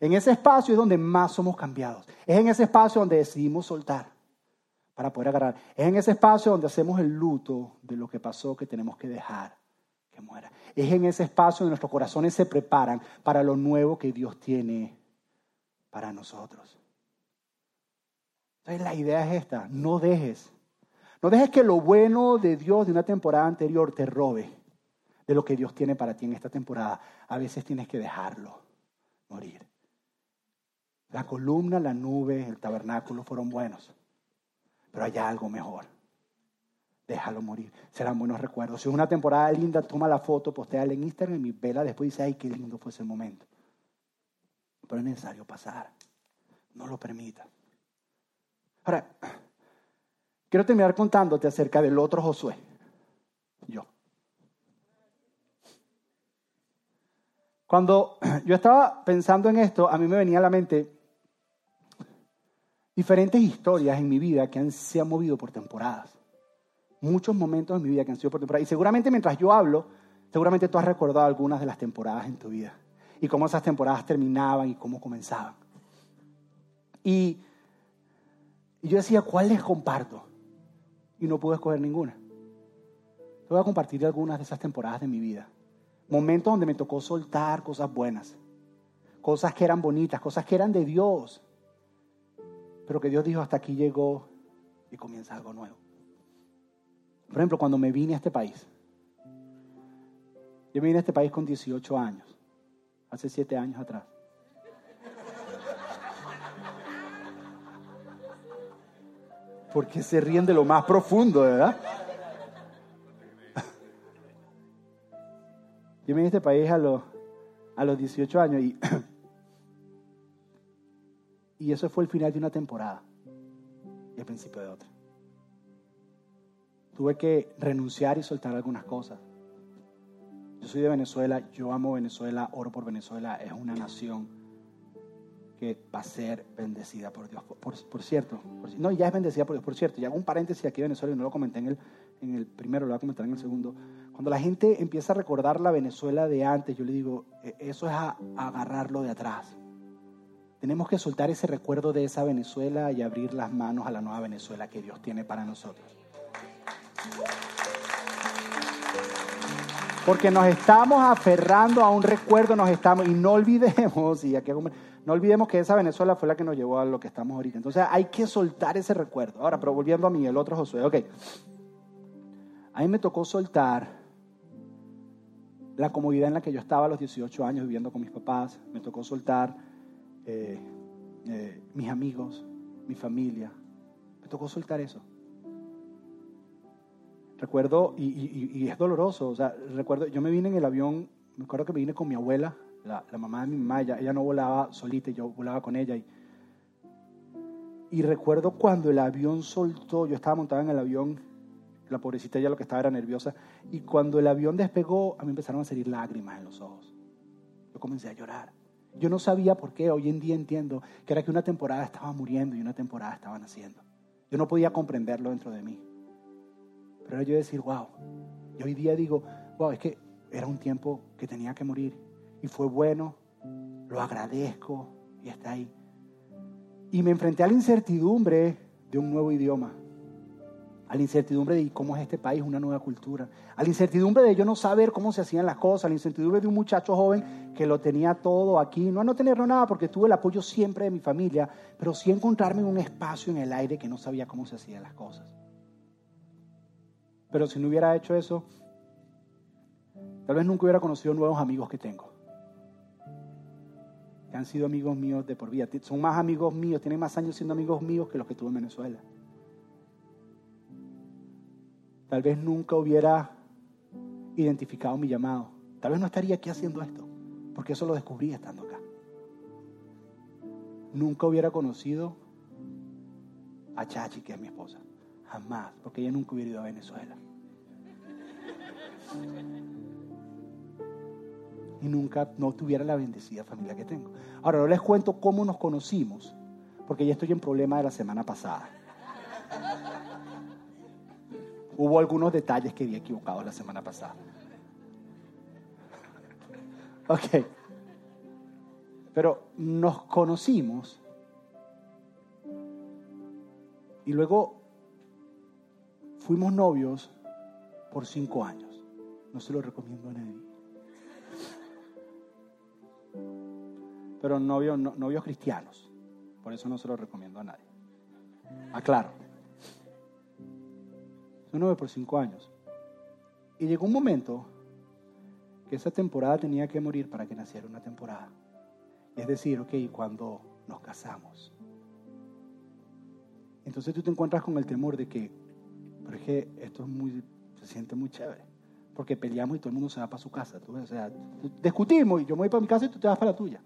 En ese espacio es donde más somos cambiados. Es en ese espacio donde decidimos soltar para poder agarrar. Es en ese espacio donde hacemos el luto de lo que pasó que tenemos que dejar que muera. Es en ese espacio donde nuestros corazones se preparan para lo nuevo que Dios tiene para nosotros. Entonces la idea es esta, no dejes, no dejes que lo bueno de Dios de una temporada anterior te robe de lo que Dios tiene para ti en esta temporada. A veces tienes que dejarlo morir. La columna, la nube, el tabernáculo fueron buenos, pero hay algo mejor. Déjalo morir. Serán buenos recuerdos. Si es una temporada linda, toma la foto, postéala en Instagram y vela después dice, ay, qué lindo fue ese momento. Pero es necesario pasar. No lo permita. Ahora, quiero terminar contándote acerca del otro Josué. Yo. Cuando yo estaba pensando en esto, a mí me venía a la mente diferentes historias en mi vida que se han movido por temporadas. Muchos momentos en mi vida que han sido por temporadas. Y seguramente mientras yo hablo, seguramente tú has recordado algunas de las temporadas en tu vida. Y cómo esas temporadas terminaban y cómo comenzaban. Y yo decía, ¿cuál les comparto? Y no pude escoger ninguna. Te voy a compartir algunas de esas temporadas de mi vida. Momentos donde me tocó soltar cosas buenas. Cosas que eran bonitas, cosas que eran de Dios pero que Dios dijo hasta aquí llegó y comienza algo nuevo. Por ejemplo, cuando me vine a este país, yo me vine a este país con 18 años, hace 7 años atrás. Porque se ríen de lo más profundo, ¿verdad? Yo me vine este país a los, a los 18 años y Y eso fue el final de una temporada y el principio de otra. Tuve que renunciar y soltar algunas cosas. Yo soy de Venezuela, yo amo Venezuela, oro por Venezuela, es una nación que va a ser bendecida por Dios. Por, cierto, no, ya es bendecida por Dios, por cierto, y hago un paréntesis aquí de Venezuela y no lo comenté en el, en el primero, lo voy a comentar en el segundo. Cuando la gente empieza a recordar la Venezuela de antes, yo le digo, e, eso es a agarrarlo de atrás. Tenemos que soltar ese recuerdo de esa Venezuela y abrir las manos a la nueva Venezuela que Dios tiene para nosotros. Porque nos estamos aferrando a un recuerdo, nos estamos, y no olvidemos, y aquí No olvidemos que esa Venezuela fue la que nos llevó a lo que estamos ahorita. Entonces hay que soltar ese recuerdo. Ahora, pero volviendo a mí, el otro Josué. Ok. A mí me tocó soltar la comodidad en la que yo estaba a los 18 años viviendo con mis papás. Me tocó soltar eh, eh, mis amigos, mi familia. Me tocó soltar eso. Recuerdo, y, es doloroso, o sea, recuerdo, yo me vine en el avión, me acuerdo que me vine con mi abuela, la, mamá de mi mamá, ella, no volaba solita, yo volaba con ella. Y, y recuerdo cuando el avión soltó, yo estaba montada en el avión, la pobrecita ella lo que estaba era nerviosa, y cuando el avión despegó, a mí empezaron a salir lágrimas en los ojos. Yo comencé a llorar. Yo no sabía por qué, hoy en día entiendo que era que una temporada estaba muriendo y una temporada estaba naciendo. Yo no podía comprenderlo dentro de mí. Pero yo decir, wow. Y hoy día digo, wow, es que era un tiempo que tenía que morir. Y fue bueno, lo agradezco y está ahí. Y me enfrenté a la incertidumbre de un nuevo idioma. A la incertidumbre de cómo es este país, una nueva cultura. A la incertidumbre de yo no saber cómo se hacían las cosas. A la incertidumbre de un muchacho joven que lo tenía todo aquí. No a no tenerlo nada porque tuve el apoyo siempre de mi familia, pero sí encontrarme en un espacio en el aire que no sabía cómo se hacían las cosas. Pero si no hubiera hecho eso, tal vez nunca hubiera conocido nuevos amigos que tengo. Que han sido amigos míos de por vida. Son más amigos míos, tienen más años siendo amigos míos que los que tuve en Venezuela. Tal vez nunca hubiera identificado mi llamado. Tal vez no estaría aquí haciendo esto, porque eso lo descubrí estando acá. Nunca hubiera conocido a Chachi, que es mi esposa. Jamás, porque ella nunca hubiera ido a Venezuela. Y nunca no tuviera la bendecida familia que tengo. Ahora, no les cuento cómo nos conocimos, porque ya estoy en problema de la semana pasada. Hubo algunos detalles que había equivocado la semana pasada. Ok. Pero nos conocimos y luego Fuimos novios por cinco años. No se lo recomiendo a nadie. Pero novios, novios cristianos. Por eso no se lo recomiendo a nadie. Aclaro. Fui novio por cinco años. Y llegó un momento que esa temporada tenía que morir para que naciera una temporada. Es decir, ok, cuando nos casamos. Entonces tú te encuentras con el temor de que pero es que esto es muy, se siente muy chévere. Porque peleamos y todo el mundo se va para su casa. o sea, discutimos y yo me voy para mi casa y tú te vas para la tuya.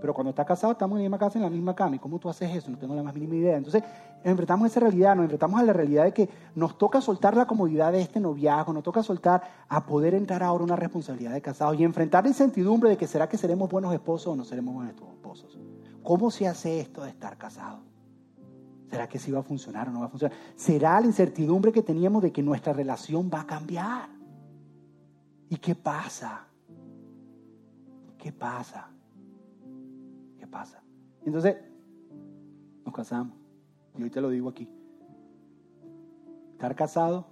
Pero cuando estás casado, estamos en la misma casa, en la misma cama. ¿Y cómo tú haces eso? No tengo la más mínima idea. Entonces, enfrentamos esa realidad, nos enfrentamos a la realidad de que nos toca soltar la comodidad de este noviazgo, nos toca soltar a poder entrar ahora una responsabilidad de casados y enfrentar la incertidumbre de que será que seremos buenos esposos o no seremos buenos esposos. ¿Cómo se hace esto de estar casados? ¿Será que sí va a funcionar o no va a funcionar? ¿Será la incertidumbre que teníamos de que nuestra relación va a cambiar? ¿Y qué pasa? ¿Qué pasa? ¿Qué pasa? Entonces, nos casamos. Y hoy te lo digo aquí. Estar casado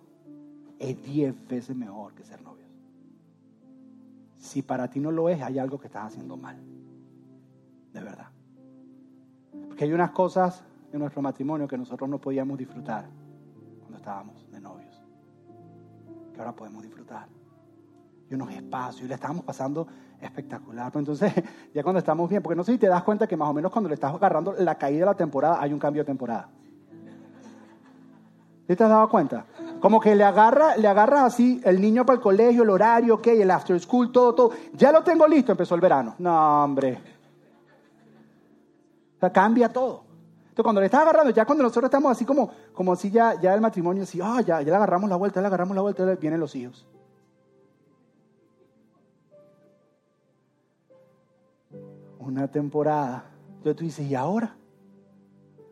es diez veces mejor que ser novios. Si para ti no lo es, hay algo que estás haciendo mal. De verdad. Porque hay unas cosas en nuestro matrimonio que nosotros no podíamos disfrutar cuando estábamos de novios, que ahora podemos disfrutar. Y unos espacios, y le estábamos pasando espectacular. Pero entonces, ya cuando estamos bien, porque no sé si te das cuenta que más o menos cuando le estás agarrando la caída de la temporada, hay un cambio de temporada. ¿Sí te has dado cuenta? Como que le agarra, le agarra así el niño para el colegio, el horario, ok, el after school, todo, todo. Ya lo tengo listo, empezó el verano. No, hombre. O sea, cambia todo. Entonces, cuando le estás agarrando, ya cuando nosotros estamos así como, como así ya, ya el matrimonio, así, ah, ya, ya le agarramos la vuelta, le agarramos la vuelta, vienen los hijos. Una temporada. Entonces tú dices, ¿y ahora?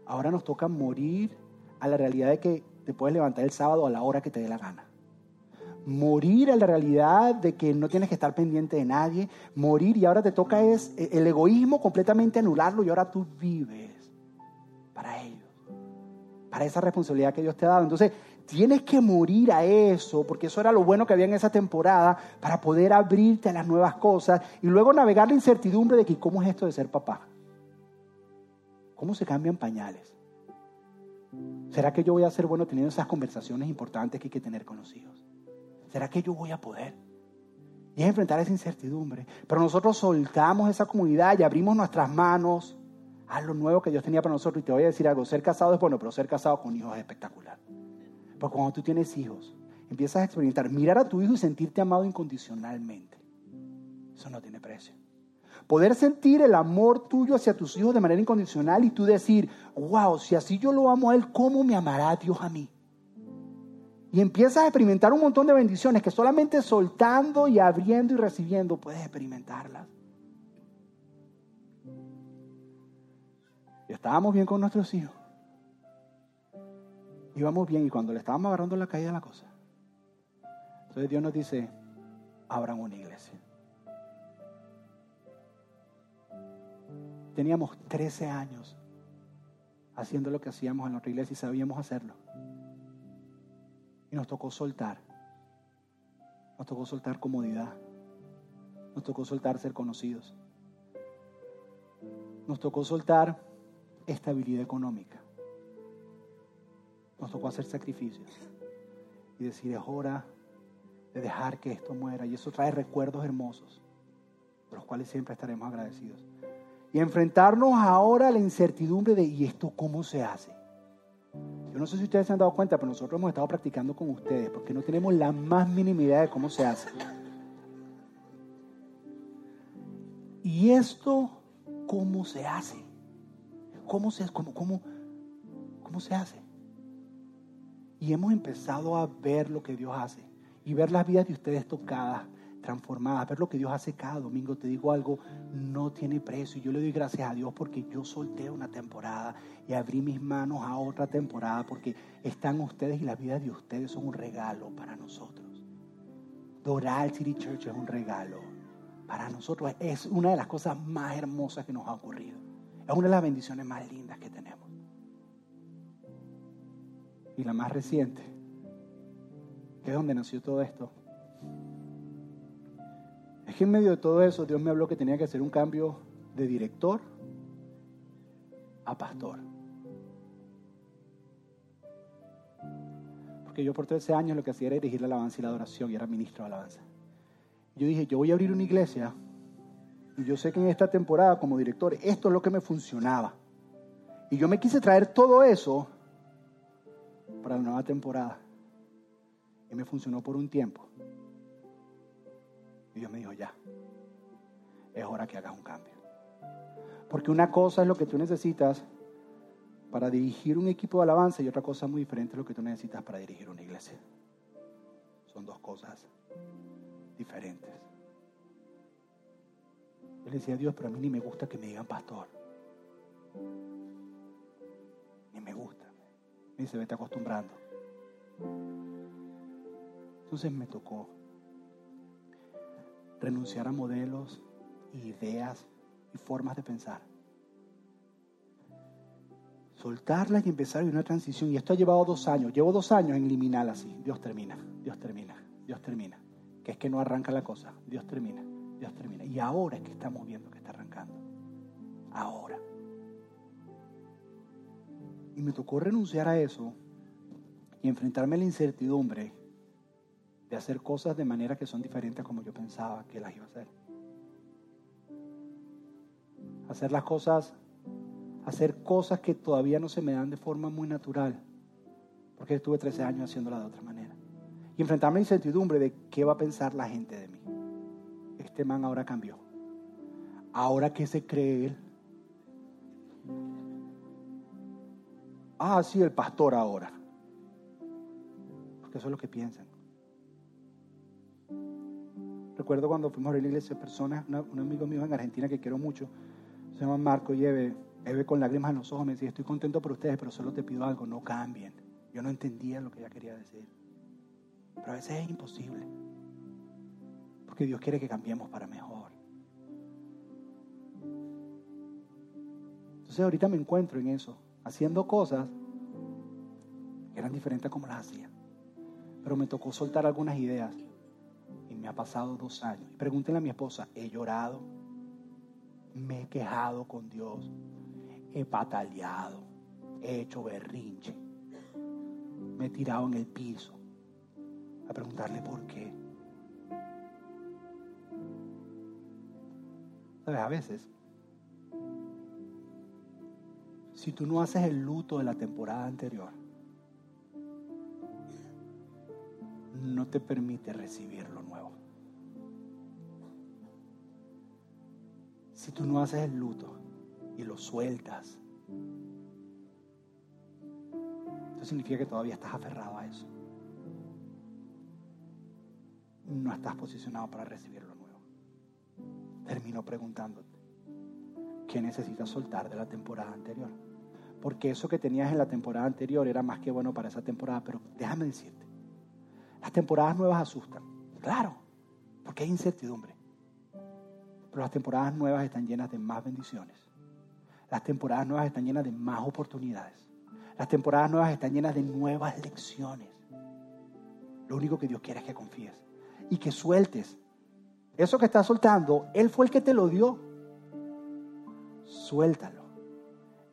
Ahora nos toca morir a la realidad de que te puedes levantar el sábado a la hora que te dé la gana. Morir a la realidad de que no tienes que estar pendiente de nadie. Morir y ahora te toca es el egoísmo completamente anularlo y ahora tú vives para ellos, para esa responsabilidad que Dios te ha dado. Entonces, tienes que morir a eso, porque eso era lo bueno que había en esa temporada, para poder abrirte a las nuevas cosas y luego navegar la incertidumbre de que cómo es esto de ser papá. ¿Cómo se cambian pañales? ¿Será que yo voy a ser bueno teniendo esas conversaciones importantes que hay que tener con los hijos? ¿Será que yo voy a poder? Y es enfrentar esa incertidumbre. Pero nosotros soltamos esa comunidad y abrimos nuestras manos a lo nuevo que Dios tenía para nosotros. Y te voy a decir algo, ser casado es bueno, pero ser casado con hijos es espectacular. Porque cuando tú tienes hijos, empiezas a experimentar, mirar a tu hijo y sentirte amado incondicionalmente. Eso no tiene precio. Poder sentir el amor tuyo hacia tus hijos de manera incondicional y tú decir, wow, si así yo lo amo a Él, ¿cómo me amará Dios a mí? Y empiezas a experimentar un montón de bendiciones que solamente soltando y abriendo y recibiendo puedes experimentarlas. Y estábamos bien con nuestros hijos. Íbamos bien y cuando le estábamos agarrando la caída de la cosa. Entonces Dios nos dice, abran una iglesia. Teníamos 13 años haciendo lo que hacíamos en nuestra iglesia y sabíamos hacerlo. Y nos tocó soltar. Nos tocó soltar comodidad. Nos tocó soltar ser conocidos. Nos tocó soltar estabilidad económica. Nos tocó hacer sacrificios y decir, es hora de dejar que esto muera. Y eso trae recuerdos hermosos, por los cuales siempre estaremos agradecidos. Y enfrentarnos ahora a la incertidumbre de, ¿y esto cómo se hace? Yo no sé si ustedes se han dado cuenta, pero nosotros hemos estado practicando con ustedes porque no tenemos la más mínima idea de cómo se hace. ¿Y esto cómo se hace? ¿Cómo se, cómo, cómo, cómo se hace? Y hemos empezado a ver lo que Dios hace y ver las vidas de ustedes tocadas, transformadas, ver lo que Dios hace cada domingo. Te digo algo, no tiene precio. Yo le doy gracias a Dios porque yo solté una temporada y abrí mis manos a otra temporada porque están ustedes y las vidas de ustedes son un regalo para nosotros. Doral City Church es un regalo para nosotros. Es una de las cosas más hermosas que nos ha ocurrido. Es una de las bendiciones más lindas que tenemos. Y la más reciente, que es donde nació todo esto, es que en medio de todo eso Dios me habló que tenía que hacer un cambio de director a pastor. Porque yo por 13 años lo que hacía era dirigir la alabanza y la adoración y era ministro de alabanza. Yo dije, yo voy a abrir una iglesia y yo sé que en esta temporada como director esto es lo que me funcionaba. Y yo me quise traer todo eso para la nueva temporada. Y me funcionó por un tiempo. Y Dios me dijo, ya, es hora que hagas un cambio. Porque una cosa es lo que tú necesitas para dirigir un equipo de alabanza y otra cosa muy diferente es lo que tú necesitas para dirigir una iglesia. Son dos cosas diferentes. Yo le decía a Dios, pero a mí ni me gusta que me digan pastor. Ni me gusta. Dice, vete acostumbrando. Entonces me tocó renunciar a modelos, ideas y formas de pensar. Soltarlas y empezar una transición. Y esto ha llevado dos años. Llevo dos años en liminal así. Dios termina, Dios termina, Dios termina. Que es que no arranca la cosa. Dios termina, Dios termina. Y ahora es que estamos viendo que está arrancando. Ahora. Y me tocó renunciar a eso y enfrentarme a la incertidumbre de hacer cosas de manera que son diferentes como yo pensaba que las iba a hacer. Hacer las cosas, hacer cosas que todavía no se me dan de forma muy natural, porque estuve 13 años haciéndola de otra manera. Y enfrentarme a la incertidumbre de qué va a pensar la gente de mí. Este man ahora cambió. Ahora qué se cree él. Ah, sí, el pastor ahora. Porque eso es lo que piensan. Recuerdo cuando fuimos a la iglesia, personas, un amigo mío en Argentina que quiero mucho, se llama Marco y Eve, con lágrimas en los ojos me decía, estoy contento por ustedes, pero solo te pido algo, no cambien. Yo no entendía lo que ella quería decir. Pero a veces es imposible. Porque Dios quiere que cambiemos para mejor. Entonces ahorita me encuentro en eso, haciendo cosas que eran diferentes como las hacía. Pero me tocó soltar algunas ideas me ha pasado dos años. Pregúntenle a mi esposa, he llorado, me he quejado con Dios, he pataleado, he hecho berrinche, me he tirado en el piso a preguntarle por qué. ¿Sabes? A veces, si tú no haces el luto de la temporada anterior, no te permite recibir lo nuevo. Si tú no haces el luto y lo sueltas, eso significa que todavía estás aferrado a eso. No estás posicionado para recibir lo nuevo. Termino preguntándote, ¿qué necesitas soltar de la temporada anterior? Porque eso que tenías en la temporada anterior era más que bueno para esa temporada, pero déjame decirte, las temporadas nuevas asustan, claro, porque hay incertidumbre. Pero las temporadas nuevas están llenas de más bendiciones. Las temporadas nuevas están llenas de más oportunidades. Las temporadas nuevas están llenas de nuevas lecciones. Lo único que Dios quiere es que confíes y que sueltes. Eso que estás soltando, Él fue el que te lo dio. Suéltalo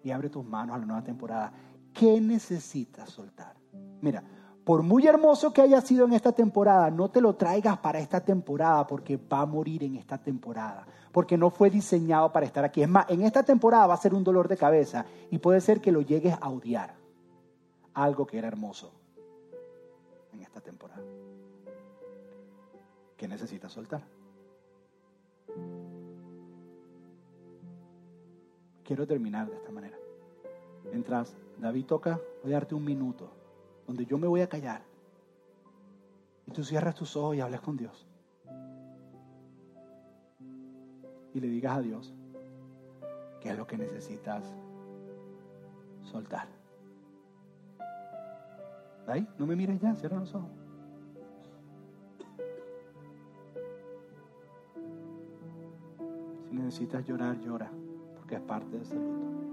y abre tus manos a la nueva temporada. ¿Qué necesitas soltar? Mira, por muy hermoso que haya sido en esta temporada, no te lo traigas para esta temporada porque va a morir en esta temporada, porque no fue diseñado para estar aquí. Es más, en esta temporada va a ser un dolor de cabeza y puede ser que lo llegues a odiar. Algo que era hermoso en esta temporada. ¿Qué necesitas soltar? Quiero terminar de esta manera. Mientras David toca, voy a darte un minuto donde yo me voy a callar. Y tú cierras tus ojos y hablas con Dios. Y le digas a Dios qué es lo que necesitas soltar. Ahí, no me mires ya, cierra los ojos. Si necesitas llorar, llora, porque es parte de ese luto.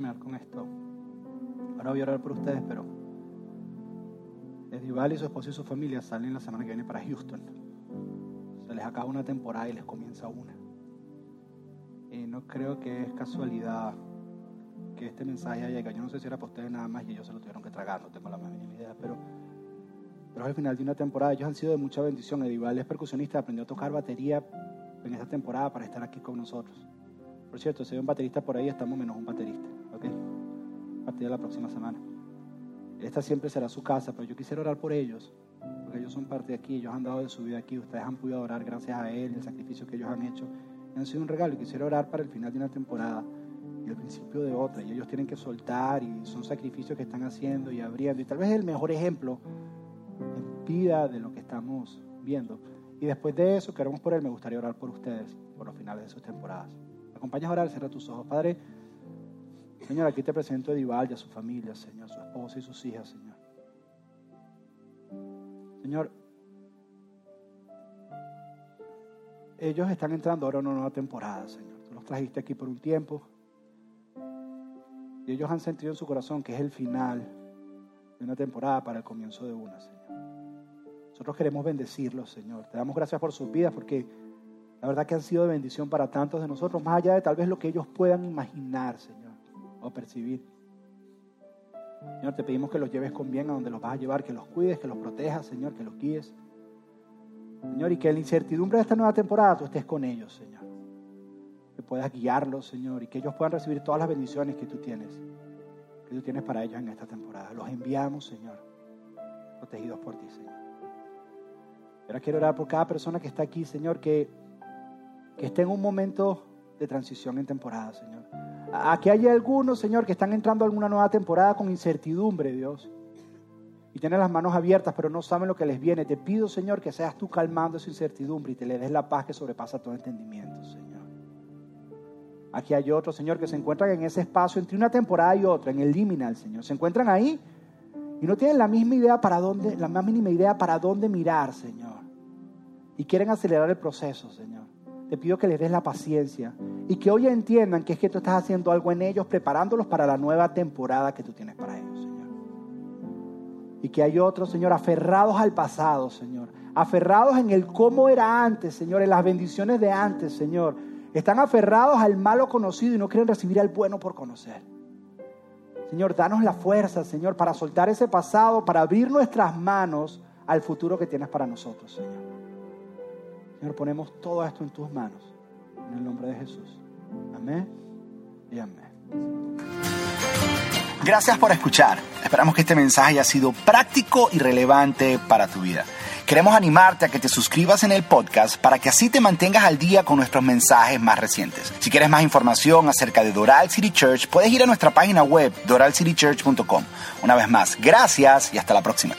Terminar con esto. Ahora voy a orar por ustedes, pero Edival y su esposo y su familia salen la semana que viene para Houston. Se les acaba una temporada y les comienza una. Y no creo que es casualidad que este mensaje llegue. Yo no sé si era para ustedes nada más y ellos se lo tuvieron que tragar, no tengo la más mínima idea, pero, pero al final de una temporada. Ellos han sido de mucha bendición. Edival es percusionista, aprendió a tocar batería en esta temporada para estar aquí con nosotros. Por cierto, si hay un baterista por ahí, estamos menos un baterista. Partir de la próxima semana. Esta siempre será su casa, pero yo quisiera orar por ellos, porque ellos son parte de aquí, ellos han dado de su vida aquí, ustedes han podido orar gracias a Él, el sacrificio que ellos han hecho. Han sido un regalo y quisiera orar para el final de una temporada y el principio de otra. Y ellos tienen que soltar y son sacrificios que están haciendo y abriendo. Y tal vez el mejor ejemplo en vida de lo que estamos viendo. Y después de eso, queremos por Él, me gustaría orar por ustedes, por los finales de sus temporadas acompañas a orar, cierra tus ojos. Padre, Señor, aquí te presento a Edival y a su familia, Señor, su esposa y sus hijas, Señor. Señor, ellos están entrando ahora en una nueva temporada, Señor. Tú los trajiste aquí por un tiempo. Y ellos han sentido en su corazón que es el final de una temporada para el comienzo de una, Señor. Nosotros queremos bendecirlos, Señor. Te damos gracias por sus vidas porque la verdad que han sido de bendición para tantos de nosotros, más allá de tal vez lo que ellos puedan imaginar, Señor, o percibir. Señor, te pedimos que los lleves con bien a donde los vas a llevar, que los cuides, que los protejas, Señor, que los guíes. Señor, y que en la incertidumbre de esta nueva temporada tú estés con ellos, Señor. Que puedas guiarlos, Señor, y que ellos puedan recibir todas las bendiciones que tú tienes, que tú tienes para ellos en esta temporada. Los enviamos, Señor, protegidos por ti, Señor. Ahora quiero orar por cada persona que está aquí, Señor, que, que esté en un momento de transición en temporada, Señor. Aquí hay algunos, Señor, que están entrando a alguna nueva temporada con incertidumbre, Dios. Y tienen las manos abiertas, pero no saben lo que les viene. Te pido, Señor, que seas tú calmando esa incertidumbre y te le des la paz que sobrepasa todo entendimiento, Señor. Aquí hay otros, Señor, que se encuentran en ese espacio entre una temporada y otra, en el liminal, Señor. Se encuentran ahí y no tienen la misma idea para dónde, la más mínima idea para dónde mirar, Señor. Y quieren acelerar el proceso, Señor. Te pido que les des la paciencia y que hoy entiendan que es que tú estás haciendo algo en ellos, preparándolos para la nueva temporada que tú tienes para ellos, Señor. Y que hay otros, Señor, aferrados al pasado, Señor. Aferrados en el cómo era antes, Señor, en las bendiciones de antes, Señor. Están aferrados al malo conocido y no quieren recibir al bueno por conocer. Señor, danos la fuerza, Señor, para soltar ese pasado, para abrir nuestras manos al futuro que tienes para nosotros, Señor. Señor, ponemos todo esto en tus manos. En el nombre de Jesús. Amén y amén. Gracias por escuchar. Esperamos que este mensaje haya sido práctico y relevante para tu vida. Queremos animarte a que te suscribas en el podcast para que así te mantengas al día con nuestros mensajes más recientes. Si quieres más información acerca de Doral City Church, puedes ir a nuestra página web doralcitychurch.com. Una vez más, gracias y hasta la próxima.